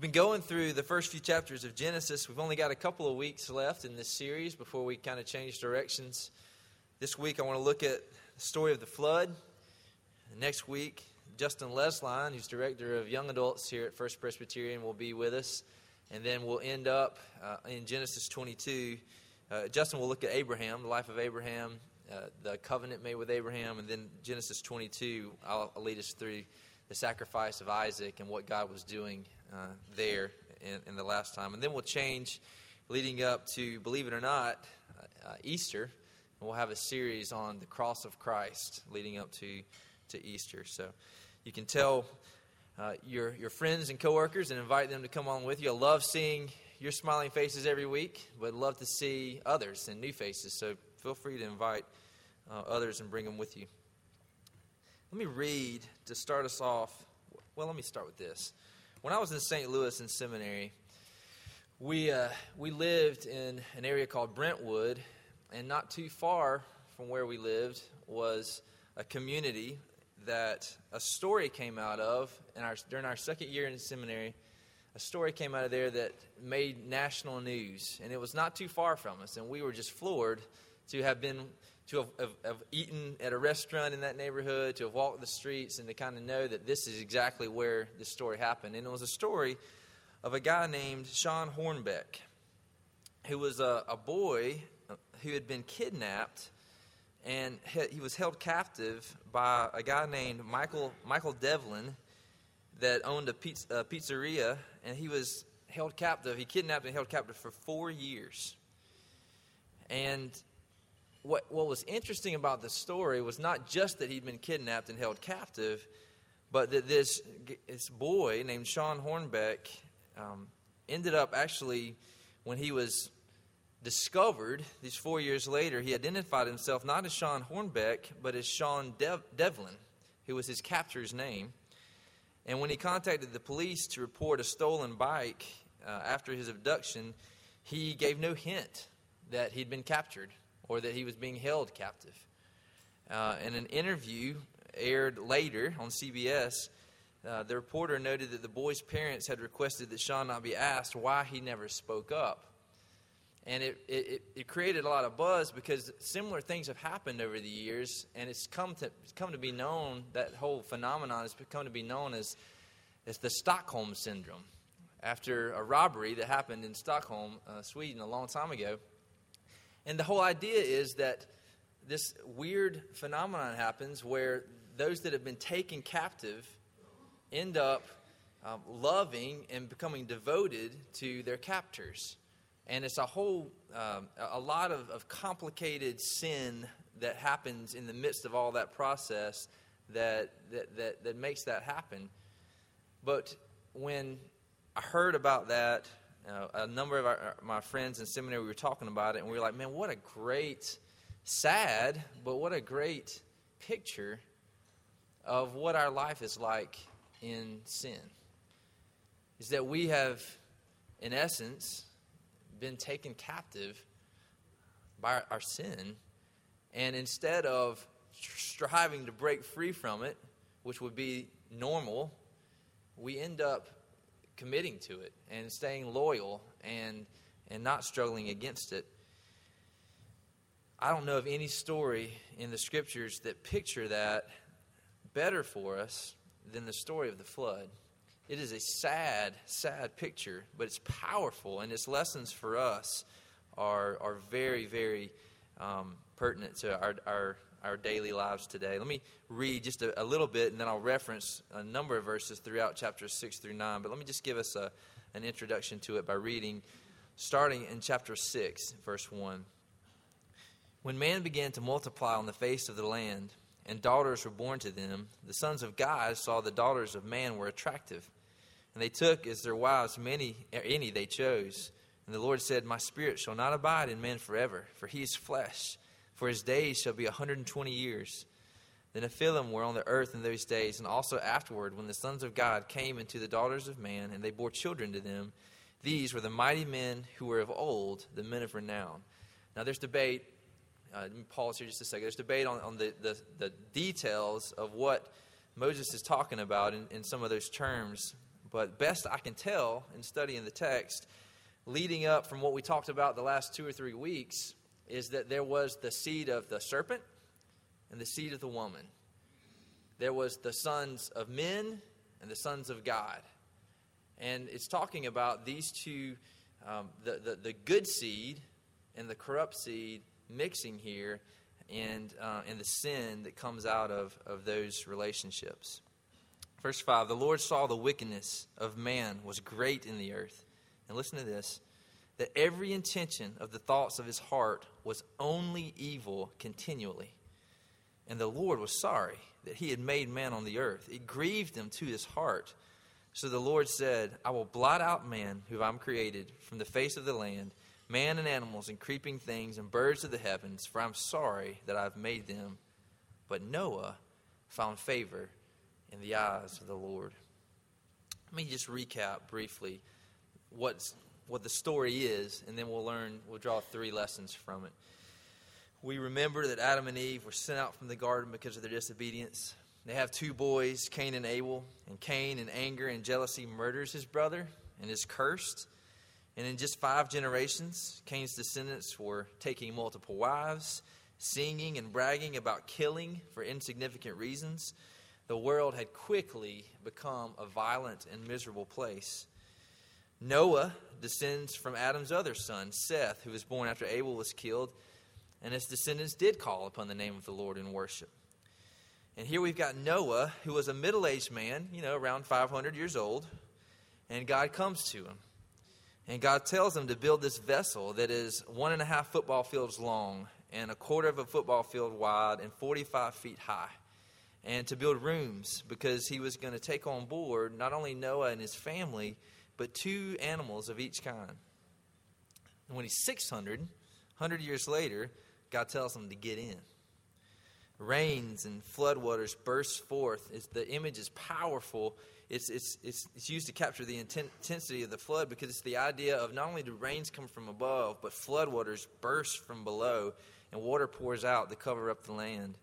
We've been going through the first few chapters of Genesis. We've only got a couple of weeks left in this series before we kind of change directions. This week, I want to look at the story of the flood. Next week, Justin Lesline, who's director of young adults here at First Presbyterian, will be with us. And then we'll end up uh, in Genesis 22. Uh, Justin will look at Abraham, the life of Abraham, uh, the covenant made with Abraham, and then Genesis 22. I'll, I'll lead us through the sacrifice of Isaac and what God was doing uh, there in, in, the last time. And then we'll change leading up to, believe it or not, uh, Easter. And we'll have a series on the cross of Christ leading up to, to Easter. So you can tell uh, your, your friends and coworkers and invite them to come on with you. I love seeing your smiling faces every week, but love to see others and new faces. So feel free to invite uh, others and bring them with you. Let me read to start us off. Well, let me start with this. When I was in St. Louis in seminary, we, uh, we lived in an area called Brentwood, and not too far from where we lived was a community that a story came out of in our, during our second year in seminary. A story came out of there that made national news, and it was not too far from us, and we were just floored to have been to have, have, have, eaten at a restaurant in that neighborhood, to have walked the streets, and to kind of know that this is exactly where this story happened. And it was a story of a guy named Shawn Hornbeck, who was a, a boy who had been kidnapped, and he was held captive by a guy named Michael Michael Devlin that owned a, pizza, a pizzeria, and he was held captive. He kidnapped and held captive for four years. And what, what was interesting about the story was not just that he'd been kidnapped and held captive, but that this, this boy named Shawn Hornbeck um, ended up actually, when he was discovered these four years later, he identified himself not as Shawn Hornbeck, but as Shawn Dev- Devlin, who was his captor's name. And when he contacted the police to report a stolen bike uh, after his abduction, he gave no hint that he'd been captured or that he was being held captive. Uh, in an interview aired later on CBS, uh, the reporter noted that the boy's parents had requested that Shawn not be asked why he never spoke up. And it, it, it, created a lot of buzz because similar things have happened over the years, and it's come to, it's come to be known, that whole phenomenon has become to be known as, as the Stockholm Syndrome. After a robbery that happened in Stockholm, uh, Sweden, a long time ago, and the whole idea is that this weird phenomenon happens where those that have been taken captive end up um, loving and becoming devoted to their captors. And it's a whole, um, a lot of, of complicated sin that happens in the midst of all that process that, that, that, that makes that happen. But when I heard about that uh, a number of our, my friends in seminary, we were talking about it, and we were like, man, what a great, sad, but what a great picture of what our life is like in sin. Is that we have, in essence, been taken captive by our sin, and instead of striving to break free from it, which would be normal, we end up committing to it and staying loyal and, and not struggling against it. I don't know of any story in the scriptures that picture that better for us than the story of the flood. It is a sad, sad picture, but it's powerful, and its lessons for us are, are very, very um, pertinent to our, our, our daily lives today. Let me read just a, a, little bit, and then I'll reference a number of verses throughout chapters 6 through 9. But let me just give us a, an introduction to it by reading, starting in chapter 6, verse 1. When man began to multiply on the face of the land, and daughters were born to them, the sons of God saw the daughters of man were attractive. And they took as their wives many, er, any they chose. And the Lord said, My spirit shall not abide in man forever, for he is flesh for his days shall be a 120 years. The Nephilim were on the earth in those days, and also afterward, when the sons of God came into the daughters of man, and they bore children to them. These were the mighty men who were of old, the men of renown. Now, there's debate. Uh, let me pause here just a second. There's debate on, on the, the, the details of what Moses is talking about in, in some of those terms. But best I can tell in studying the text, leading up from what we talked about the last two or three weeks, is that there was the seed of the serpent and the seed of the woman. There was the sons of men and the sons of God. And it's talking about these two, um, the, the, the, good seed and the corrupt seed mixing here and, uh, and the sin that comes out of, of those relationships. Verse 5 The Lord saw the wickedness of man was great in the earth. And listen to this that every intention of the thoughts of his heart was only evil continually. And the Lord was sorry that he had made man on the earth. It grieved him to his heart. So the Lord said, I will blot out man, who I'm created, from the face of the land, man and animals and creeping things and birds of the heavens, for I'm sorry that I've made them. But Noah found favor in the eyes of the Lord. Let me just recap briefly what's, what the story is, and then we'll learn, we'll draw three lessons from it. We remember that Adam and Eve were sent out from the garden because of their disobedience. They have two boys, Cain and Abel, and Cain, in anger and jealousy, murders his brother and is cursed. And in just five generations, Cain's descendants were taking multiple wives, singing and bragging about killing for insignificant reasons the world had quickly become a violent and miserable place. Noah descends from Adam's other son, Seth, who was born after Abel was killed, and his descendants did call upon the name of the Lord in worship. And here we've got Noah, who was a middle aged man, you know, around 500 years old, and God comes to him. And God tells him to build this vessel that is one and a half football fields long and a quarter of a football field wide and 45 feet high and to build rooms because he was going to take on board not only Noah and his family, but two animals of each kind. And when he's 600, 100 years later, God tells him to get in. Rains and floodwaters burst forth. It's, the image is powerful. It's, it's, it's, it's used to capture the intensity of the flood because it's the idea of not only do rains come from above, but floodwaters burst from below, and water pours out to cover up the land.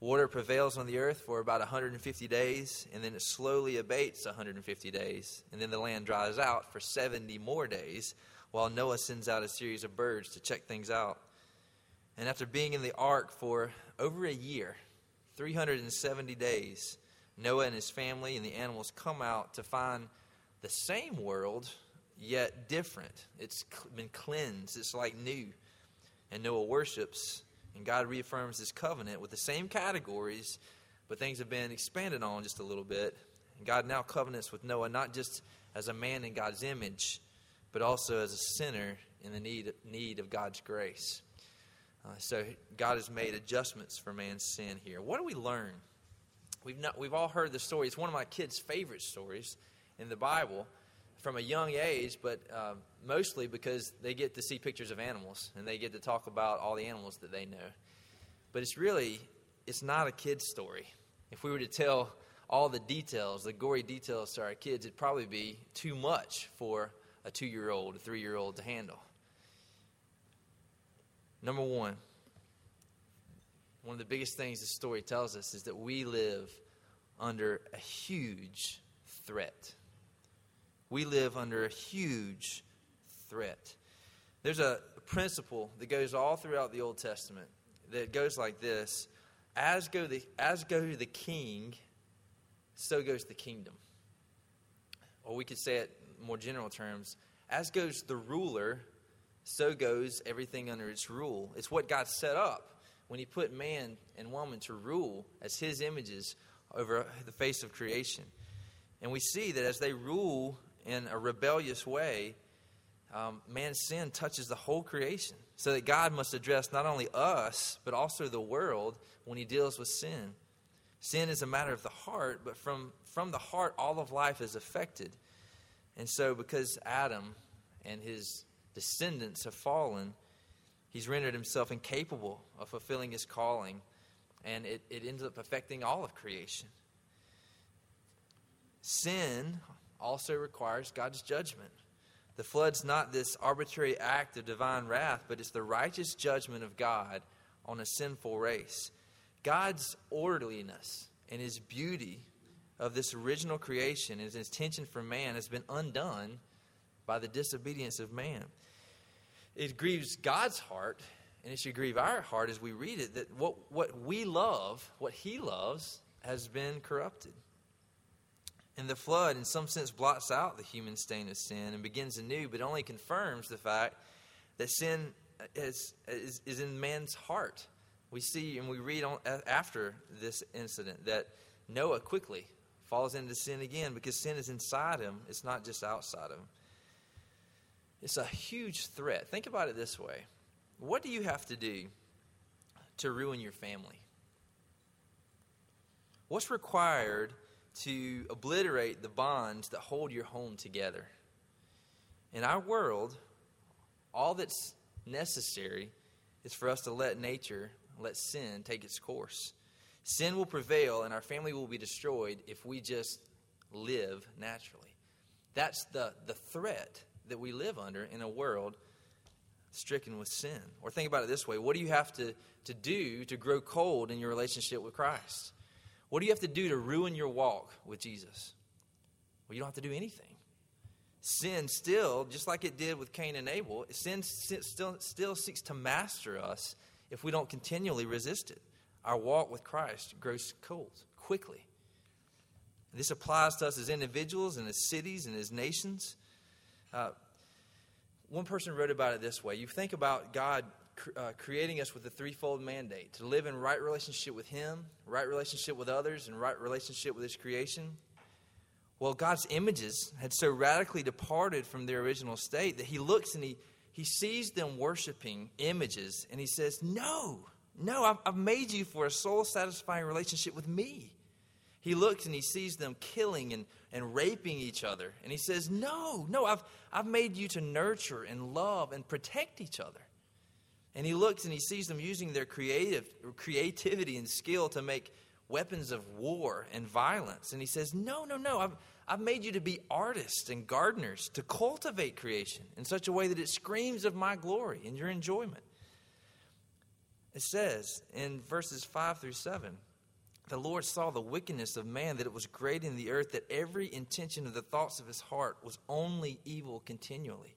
Water prevails on the earth for about 150 days, and then it slowly abates 150 days, and then the land dries out for 70 more days while Noah sends out a series of birds to check things out. And after being in the ark for over a year, 370 days, Noah and his family and the animals come out to find the same world, yet different. It's been cleansed, it's like new. And Noah worships and God reaffirms his covenant with the same categories, but things have been expanded on just a little bit. And God now covenants with Noah not just as a man in God's image, but also as a sinner in the need, need of God's grace. Uh, so God has made adjustments for man's sin here. What do we learn? We've, not, we've all heard the story. It's one of my kids' favorite stories in the Bible from a young age, but uh, mostly because they get to see pictures of animals and they get to talk about all the animals that they know. But it's really, it's not a kid's story. If we were to tell all the details, the gory details to our kids, it'd probably be too much for a two year old, a three year old to handle. Number one, one of the biggest things the story tells us is that we live under a huge threat we live under a huge threat. There's a principle that goes all throughout the Old Testament that goes like this as go the as go the king so goes the kingdom. Or we could say it more general terms as goes the ruler so goes everything under its rule. It's what god set up when he put man and woman to rule as his images over the face of creation. And we see that as they rule in a rebellious way, um, man's sin touches the whole creation. So that God must address not only us, but also the world when he deals with sin. Sin is a matter of the heart, but from, from the heart, all of life is affected. And so, because Adam and his descendants have fallen, he's rendered himself incapable of fulfilling his calling, and it, it ends up affecting all of creation. Sin also requires God's judgment. The flood's not this arbitrary act of divine wrath, but it's the righteous judgment of God on a sinful race. God's orderliness and his beauty of this original creation and his intention for man has been undone by the disobedience of man. It grieves God's heart, and it should grieve our heart as we read it, that what, what we love, what he loves, has been corrupted. And the flood, in some sense, blots out the human stain of sin and begins anew, but only confirms the fact that sin is, is, is in man's heart. We see and we read on, after this incident that Noah quickly falls into sin again because sin is inside him, it's not just outside him. It's a huge threat. Think about it this way What do you have to do to ruin your family? What's required to obliterate the bonds that hold your home together? In our world, all that's necessary is for us to let nature, let sin take its course. Sin will prevail and our family will be destroyed if we just live naturally. That's the, the threat that we live under in a world stricken with sin. Or think about it this way what do you have to, to do to grow cold in your relationship with Christ? What do you have to do to ruin your walk with Jesus? Well, you don't have to do anything. Sin still, just like it did with Cain and Abel, sin still, still seeks to master us if we don't continually resist it our walk with Christ grows cold quickly. This applies to us as individuals and as cities and as nations. Uh, one person wrote about it this way You think about God uh, creating us with a threefold mandate to live in right relationship with Him, right relationship with others, and right relationship with His creation. Well, God's images had so radically departed from their original state that He looks and He, he sees them worshiping images and He says, No, no, I've, I've made you for a soul satisfying relationship with me. He looks and he sees them killing and, and raping each other. And he says, No, no, I've, I've made you to nurture and love and protect each other. And he looks and he sees them using their creative, creativity and skill to make weapons of war and violence. And he says, No, no, no, I've, I've made you to be artists and gardeners, to cultivate creation in such a way that it screams of my glory and your enjoyment. It says in verses 5 through 7 the Lord saw the wickedness of man, that it was great in the earth, that every intention of the thoughts of his heart was only evil continually,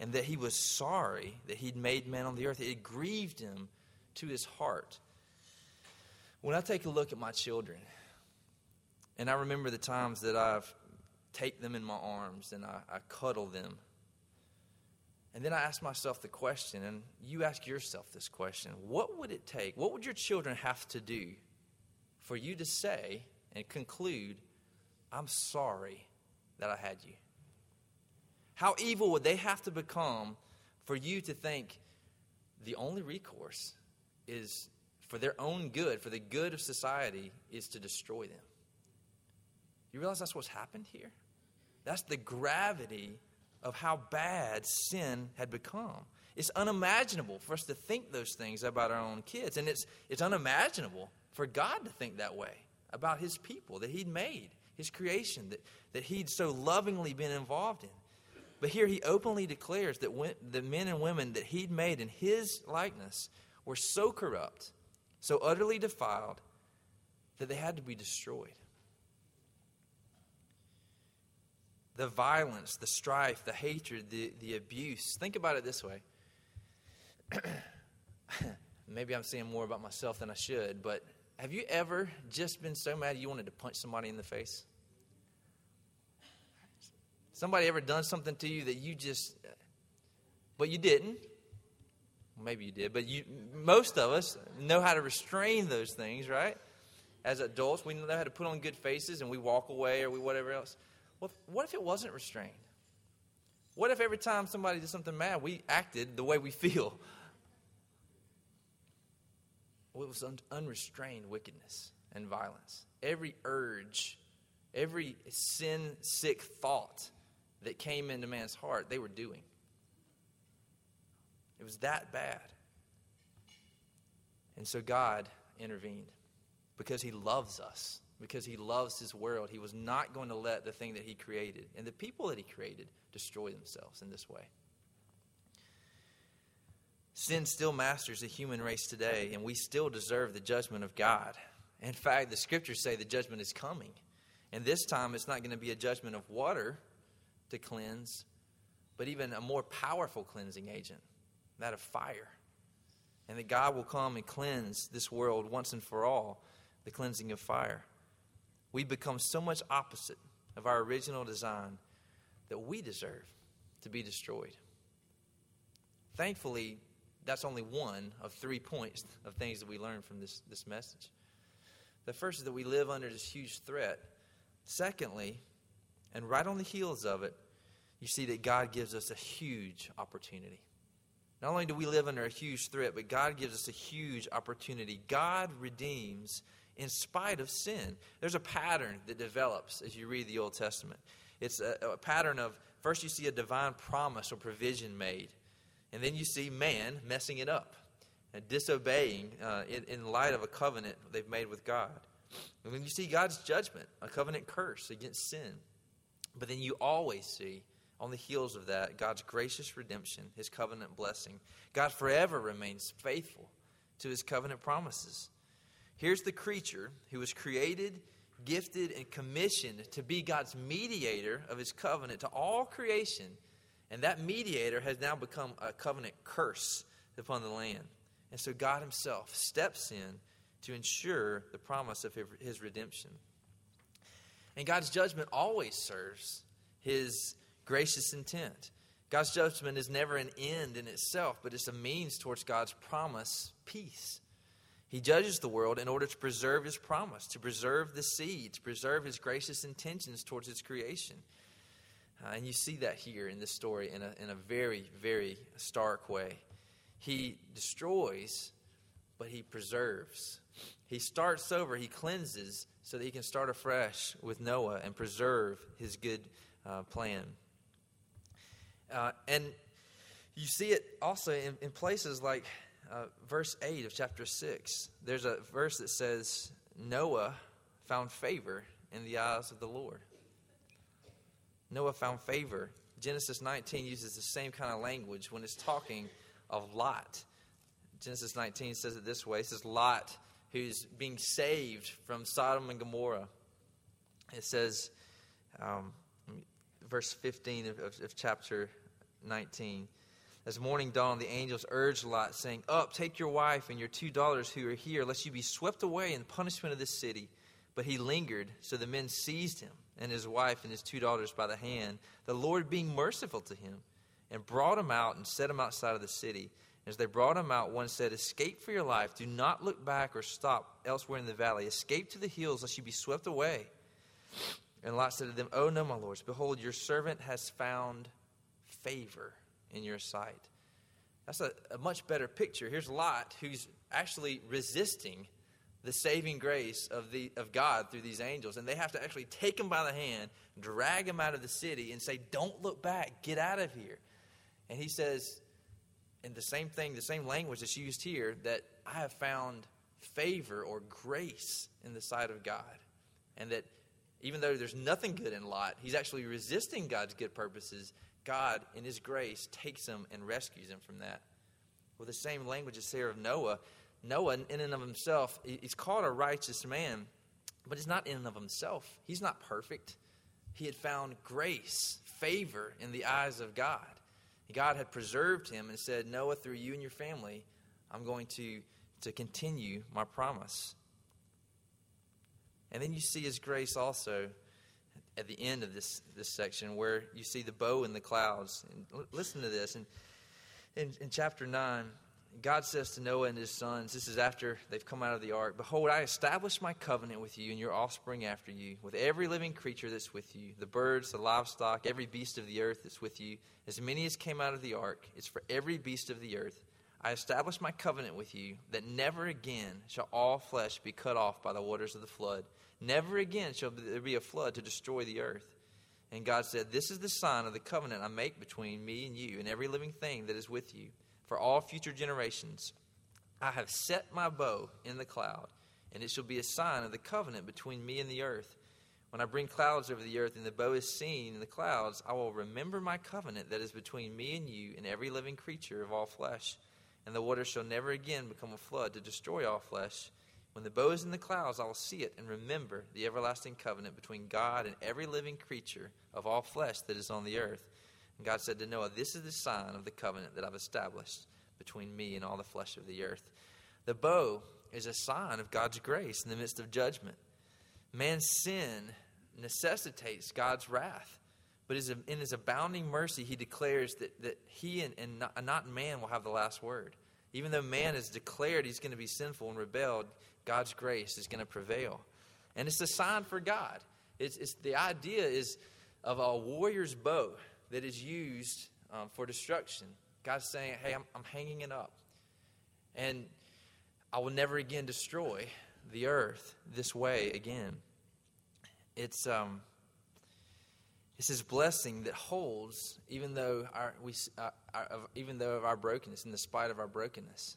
and that he was sorry that he'd made man on the earth. It grieved him to his heart. When I take a look at my children, and I remember the times that I've taken them in my arms and I, I cuddle them and then I ask myself the question, and you ask yourself this question what would it take? What would your children have to do for you to say and conclude, I'm sorry that I had you? How evil would they have to become for you to think the only recourse is for their own good, for the good of society, is to destroy them? You realize that's what's happened here? That's the gravity of how bad sin had become. It's unimaginable for us to think those things about our own kids. And it's, it's unimaginable for God to think that way about his people that he'd made, his creation, that, that he'd so lovingly been involved in. But here he openly declares that when, the men and women that he'd made in his likeness were so corrupt, so utterly defiled, that they had to be destroyed. the violence, the strife, the hatred, the, the abuse. Think about it this way. Maybe I'm saying more about myself than I should, but have you ever just been so mad you wanted to punch somebody in the face? Somebody ever done something to you that you just, but you didn't? Maybe you did, but you, most of us know how to restrain those things, right? As adults, we know how to put on good faces and we walk away or we whatever else. Well, what if it wasn't restrained? What if every time somebody did something mad, we acted the way we feel? Well, it was un- unrestrained wickedness and violence. Every urge, every sin sick thought that came into man's heart, they were doing. It was that bad. And so God intervened because he loves us because he loves his world. He was not going to let the thing that he created and the people that he created destroy themselves in this way. Sin still masters the human race today, and we still deserve the judgment of God. In fact, the scriptures say the judgment is coming. And this time, it's not going to be a judgment of water to cleanse, but even a more powerful cleansing agent, that of fire. And that God will come and cleanse this world once and for all, the cleansing of fire. We become so much opposite of our original design that we deserve to be destroyed. Thankfully, that's only one of three points of things that we learn from this, this message. The first is that we live under this huge threat. Secondly, and right on the heels of it, you see that God gives us a huge opportunity. Not only do we live under a huge threat, but God gives us a huge opportunity. God redeems in spite of sin. There's a pattern that develops as you read the Old Testament. It's a, a pattern of first you see a divine promise or provision made, and then you see man messing it up and disobeying uh, in, in light of a covenant they've made with God. And then you see God's judgment, a covenant curse against sin. But then you always see on the heels of that God's gracious redemption, his covenant blessing. God forever remains faithful to his covenant promises. Here's the creature who was created, gifted, and commissioned to be God's mediator of his covenant to all creation. And that mediator has now become a covenant curse upon the land. And so God himself steps in to ensure the promise of his redemption. And God's judgment always serves his gracious intent. God's judgment is never an end in itself, but it's a means towards God's promise, peace. He judges the world in order to preserve his promise, to preserve the seed, to preserve his gracious intentions towards its creation. Uh, and you see that here in this story in a, in a very, very stark way. He destroys, but he preserves. He starts over, he cleanses so that he can start afresh with Noah and preserve his good uh, plan. Uh, and you see it also in, in places like uh, verse 8 of chapter 6, there's a verse that says, Noah found favor in the eyes of the Lord. Noah found favor. Genesis 19 uses the same kind of language when it's talking of Lot. Genesis 19 says it this way it says, Lot, who's being saved from Sodom and Gomorrah. It says, um, verse 15 of, of, of chapter 19. As morning dawned, the angels urged Lot, saying, Up, take your wife and your two daughters who are here, lest you be swept away in punishment of this city. But he lingered, so the men seized him and his wife and his two daughters by the hand, the Lord being merciful to him, and brought him out and set him outside of the city. As they brought him out, one said, Escape for your life. Do not look back or stop elsewhere in the valley. Escape to the hills, lest you be swept away. And Lot said to them, Oh, no, my lords. Behold, your servant has found favor in your sight. That's a, a much better picture. Here's Lot, who's actually resisting the saving grace of, the, of God through these angels. And they have to actually take him by the hand, drag him out of the city, and say, Don't look back, get out of here. And he says, in the same thing, the same language that's used here, that I have found favor or grace in the sight of God. And that even though there's nothing good in Lot, he's actually resisting God's good purposes God, in His grace, takes him and rescues him from that. Well, the same language is here of Noah. Noah, in and of himself, he's called a righteous man, but he's not in and of himself. He's not perfect. He had found grace, favor in the eyes of God. God had preserved him and said, Noah, through you and your family, I'm going to, to continue my promise. And then you see his grace also at the end of this, this section where you see the bow in the clouds. And l- listen to this. In, in, in chapter 9, God says to Noah and his sons, this is after they've come out of the ark Behold, I establish my covenant with you and your offspring after you, with every living creature that's with you, the birds, the livestock, every beast of the earth that's with you, as many as came out of the ark. It's for every beast of the earth. I establish my covenant with you that never again shall all flesh be cut off by the waters of the flood. Never again shall there be a flood to destroy the earth. And God said, This is the sign of the covenant I make between me and you and every living thing that is with you for all future generations. I have set my bow in the cloud, and it shall be a sign of the covenant between me and the earth. When I bring clouds over the earth and the bow is seen in the clouds, I will remember my covenant that is between me and you and every living creature of all flesh. And the waters shall never again become a flood to destroy all flesh When the bow is in the clouds, I will see it and remember the everlasting covenant between God and every living creature of all flesh that is on the earth. And God said to Noah, This is the sign of the covenant that I've established between me and all the flesh of the earth. The bow is a sign of God's grace in the midst of judgment. Man's sin necessitates God's wrath. But in his abounding mercy, he declares that, that he and, and not, not man will have the last word. Even though man has declared he's going to be sinful and rebelled, God's grace is going to prevail. And it's a sign for God. It's, it's the idea is of a warrior's bow that is used um, for destruction. God's saying, hey, I'm, I'm hanging it up. And I will never again destroy the earth this way again. It's, um, it's His blessing that holds, even though our, we, uh, our, even though of our brokenness, in the spite of our brokenness.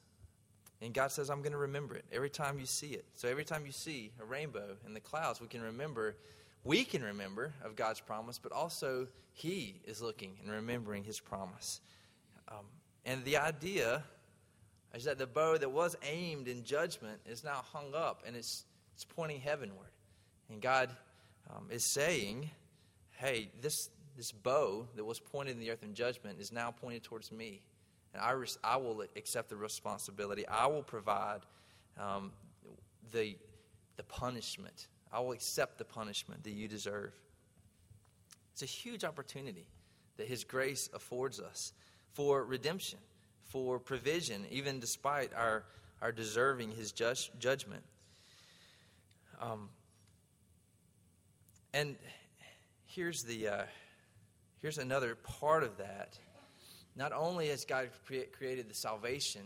And God says, I'm going to remember it every time you see it. So every time you see a rainbow in the clouds, we can remember, we can remember of God's promise, but also He is looking and remembering His promise. Um, and the idea is that the bow that was aimed in judgment is now hung up and it's, it's pointing heavenward. And God um, is saying, hey, this, this bow that was pointed in the earth in judgment is now pointed towards me. And I, res- I will accept the responsibility. I will provide um, the, the punishment. I will accept the punishment that you deserve. It's a huge opportunity that His grace affords us for redemption, for provision, even despite our, our deserving His just, judgment. Um, and here's the uh, here's another part of that not only has God created the salvation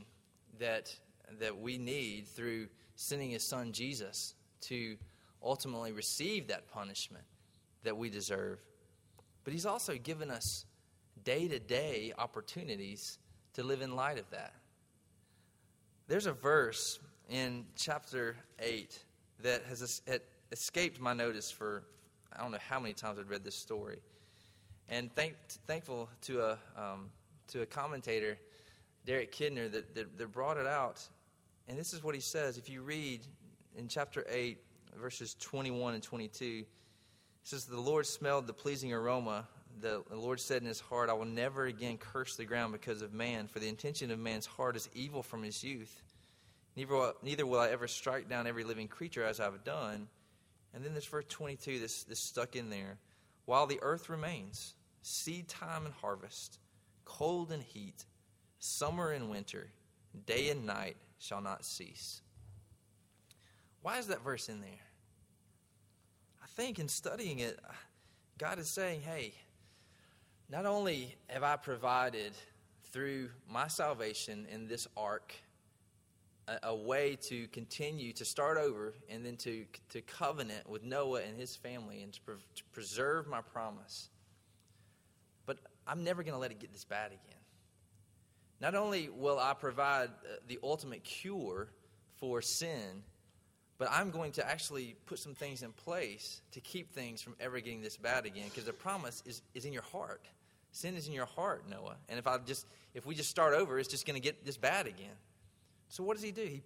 that, that we need through sending his son Jesus to ultimately receive that punishment that we deserve, but he's also given us day to day opportunities to live in light of that. There's a verse in chapter 8 that has escaped my notice for I don't know how many times I've read this story. And thank, thankful to a, um, to a commentator, Derek Kidner, that, that, that brought it out. And this is what he says. If you read in chapter 8, verses 21 and 22, he says, The Lord smelled the pleasing aroma. The, the Lord said in his heart, I will never again curse the ground because of man, for the intention of man's heart is evil from his youth. Neither will, neither will I ever strike down every living creature as I've done. And then there's verse 22, this, this stuck in there. While the earth remains, seed time and harvest, cold and heat, summer and winter, day and night shall not cease. Why is that verse in there? I think in studying it, God is saying, hey, not only have I provided through my salvation in this ark a, a, way to continue to start over and then to, to covenant with Noah and his family and to, pre- to preserve my promise, but I'm never going to let it get this bad again. Not only will I provide uh, the ultimate cure for sin, but I'm going to actually put some things in place to keep things from ever getting this bad again because the promise is, is in your heart. Sin is in your heart, Noah. And if I just if we just start over, it's just going to get this bad again. So what does he do? He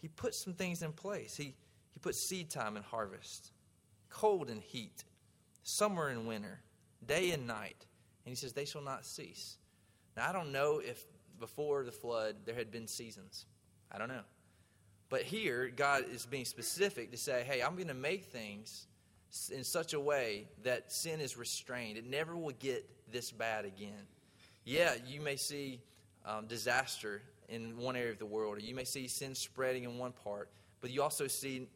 he puts some things in place. He he puts seed time and harvest, cold and heat, summer and winter, day and night. And he says, They shall not cease. Now, I don't know if before the flood there had been seasons. I don't know. But here, God is being specific to say, Hey, I'm going to make things in such a way that sin is restrained. It never will get this bad again. Yeah, you may see um, disaster in one area of the world, or you may see sin spreading in one part, but you also see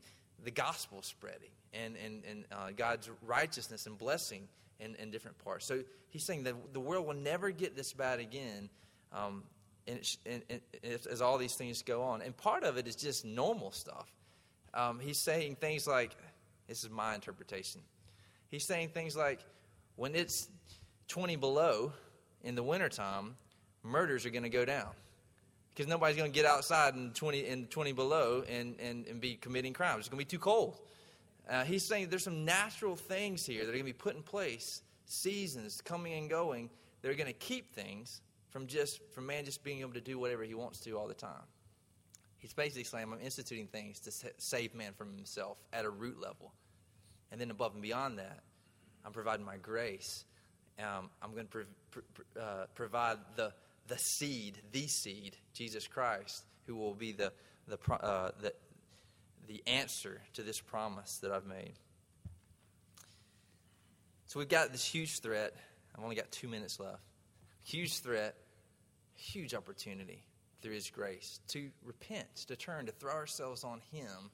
the gospel spreading and, and, and uh, God's righteousness and blessing in, in different parts. So he's saying that the world will never get this bad again um, and, and, and, as all these things go on. And part of it is just normal stuff. Um, he's saying things like, this is my interpretation. He's saying things like, when it's 20 below in the wintertime, murders are going to go down. Because nobody's going to get outside in 20, in 20 below and, and, and be committing crimes. It's going to be too cold. Uh, he's saying there's some natural things here that are going to be put in place, seasons coming and going, that are going to keep things from just from man just being able to do whatever he wants to all the time. He's basically saying, I'm instituting things to save man from himself at a root level. And then above and beyond that, I'm providing my grace. Um, I'm going to uh, provide the, the seed, the seed, Jesus Christ, who will be the, the, uh, the, the answer to this promise that I've made. So we've got this huge threat. I've only got two minutes left. Huge threat, huge opportunity through His grace to repent, to turn, to throw ourselves on Him.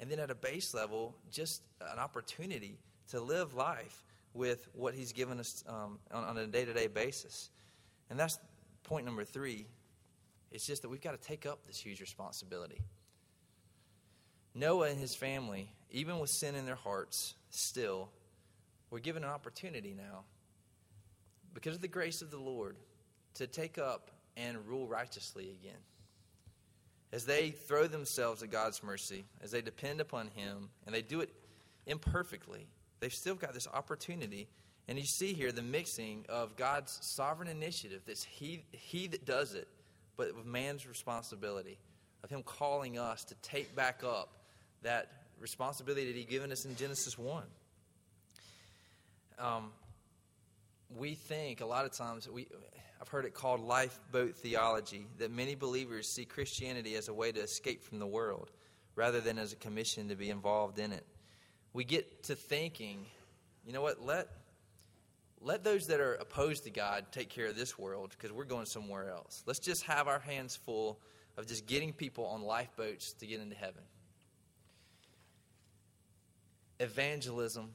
And then at a base level, just an opportunity to live life with what He's given us um, on, on a day to day basis. And that's point number three. It's just that we've got to take up this huge responsibility. Noah and his family, even with sin in their hearts, still we're given an opportunity now, because of the grace of the Lord, to take up and rule righteously again. As they throw themselves at God's mercy, as they depend upon Him, and they do it imperfectly, they've still got this opportunity. And you see here the mixing of God's sovereign initiative, that's He, he that does it, but with man's responsibility, of Him calling us to take back up that responsibility that He given us in Genesis 1. Um, we think a lot of times we I've heard it called lifeboat theology that many believers see Christianity as a way to escape from the world rather than as a commission to be involved in it. We get to thinking, you know what, let let those that are opposed to God take care of this world because we're going somewhere else. Let's just have our hands full of just getting people on lifeboats to get into heaven. Evangelism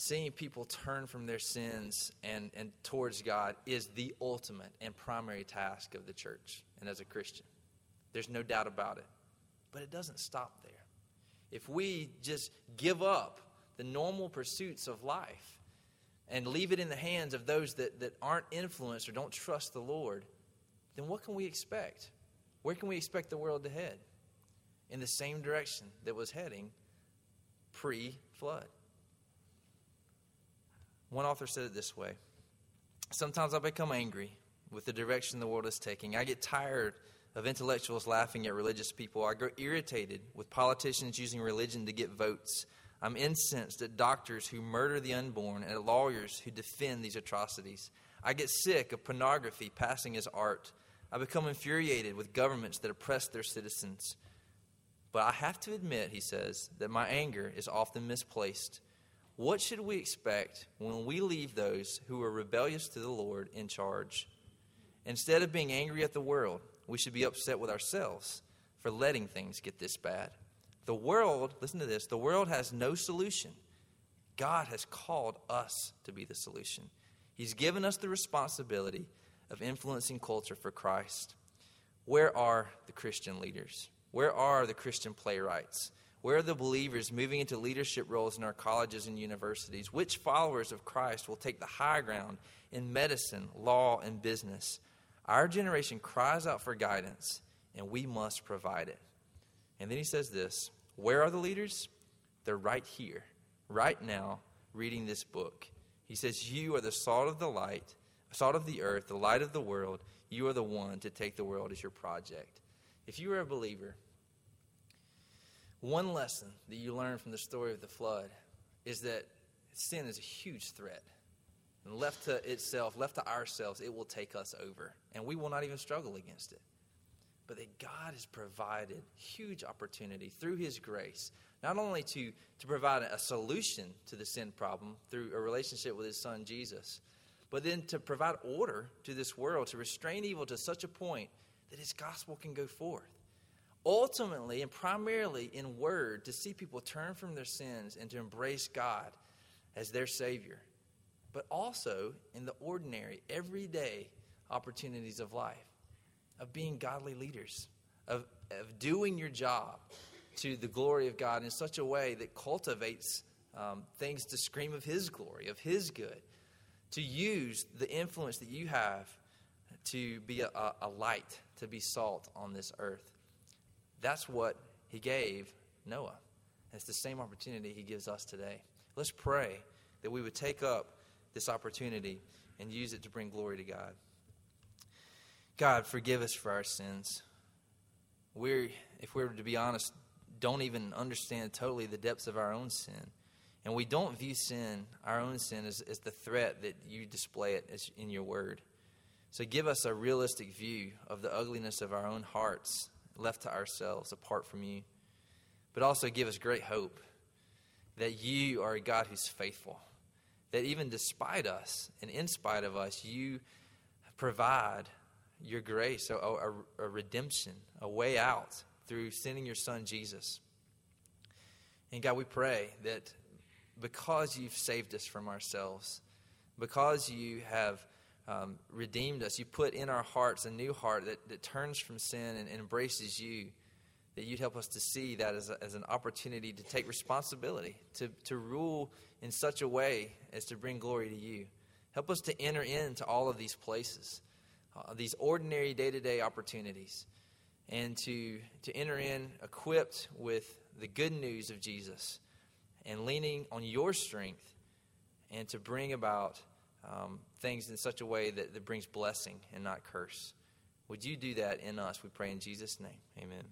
seeing people turn from their sins and, and towards God is the ultimate and primary task of the church and as a Christian. There's no doubt about it. But it doesn't stop there. If we just give up the normal pursuits of life and leave it in the hands of those that, that aren't influenced or don't trust the Lord, then what can we expect? Where can we expect the world to head? In the same direction that was heading pre flood. One author said it this way Sometimes I become angry with the direction the world is taking. I get tired of intellectuals laughing at religious people. I grow irritated with politicians using religion to get votes. I'm incensed at doctors who murder the unborn and at lawyers who defend these atrocities. I get sick of pornography passing as art. I become infuriated with governments that oppress their citizens. But I have to admit, he says, that my anger is often misplaced. What should we expect when we leave those who are rebellious to the Lord in charge? Instead of being angry at the world, we should be upset with ourselves for letting things get this bad. The world, listen to this, the world has no solution. God has called us to be the solution. He's given us the responsibility of influencing culture for Christ. Where are the Christian leaders? Where are the Christian playwrights? Where are the believers moving into leadership roles in our colleges and universities? Which followers of Christ will take the high ground in medicine, law, and business? Our generation cries out for guidance, and we must provide it. And then he says this Where are the leaders? They're right here, right now, reading this book. He says, You are the salt of the light, salt of the earth, the light of the world. You are the one to take the world as your project. If you are a believer, one lesson that you learn from the story of the flood is that sin is a huge threat. And left to itself, left to ourselves, it will take us over. And we will not even struggle against it. But that God has provided huge opportunity through His grace, not only to, to provide a solution to the sin problem through a relationship with His Son Jesus, but then to provide order to this world, to restrain evil to such a point that His gospel can go forth ultimately and primarily in word to see people turn from their sins and to embrace God as their Savior, but also in the ordinary, everyday opportunities of life, of being godly leaders, of, of doing your job to the glory of God in such a way that cultivates um, things to scream of His glory, of His good, to use the influence that you have to be a, a light, to be salt on this earth. That's what he gave Noah. it's the same opportunity he gives us today. Let's pray that we would take up this opportunity and use it to bring glory to God. God, forgive us for our sins. we're, if we were to be honest, don't even understand totally the depths of our own sin. And we don't view sin, our own sin, as, as the threat that you display it in your word. So give us a realistic view of the ugliness of our own hearts, left to ourselves apart from you. But also give us great hope that you are a God who's faithful. That even despite us and in spite of us, you provide your grace, a, a, a redemption, a way out through sending your son Jesus. And God, we pray that because you've saved us from ourselves, because you have um, redeemed us, you put in our hearts a new heart that, that turns from sin and, and embraces you, that you'd help us to see that as, a, as an opportunity to take responsibility, to, to rule in such a way as to bring glory to you. Help us to enter into all of these places, uh, these ordinary day to day opportunities, and to, to enter in equipped with the good news of Jesus and leaning on your strength and to bring about um, things in such a way that, that brings blessing and not curse. Would you do that in us? We pray in Jesus' name. Amen.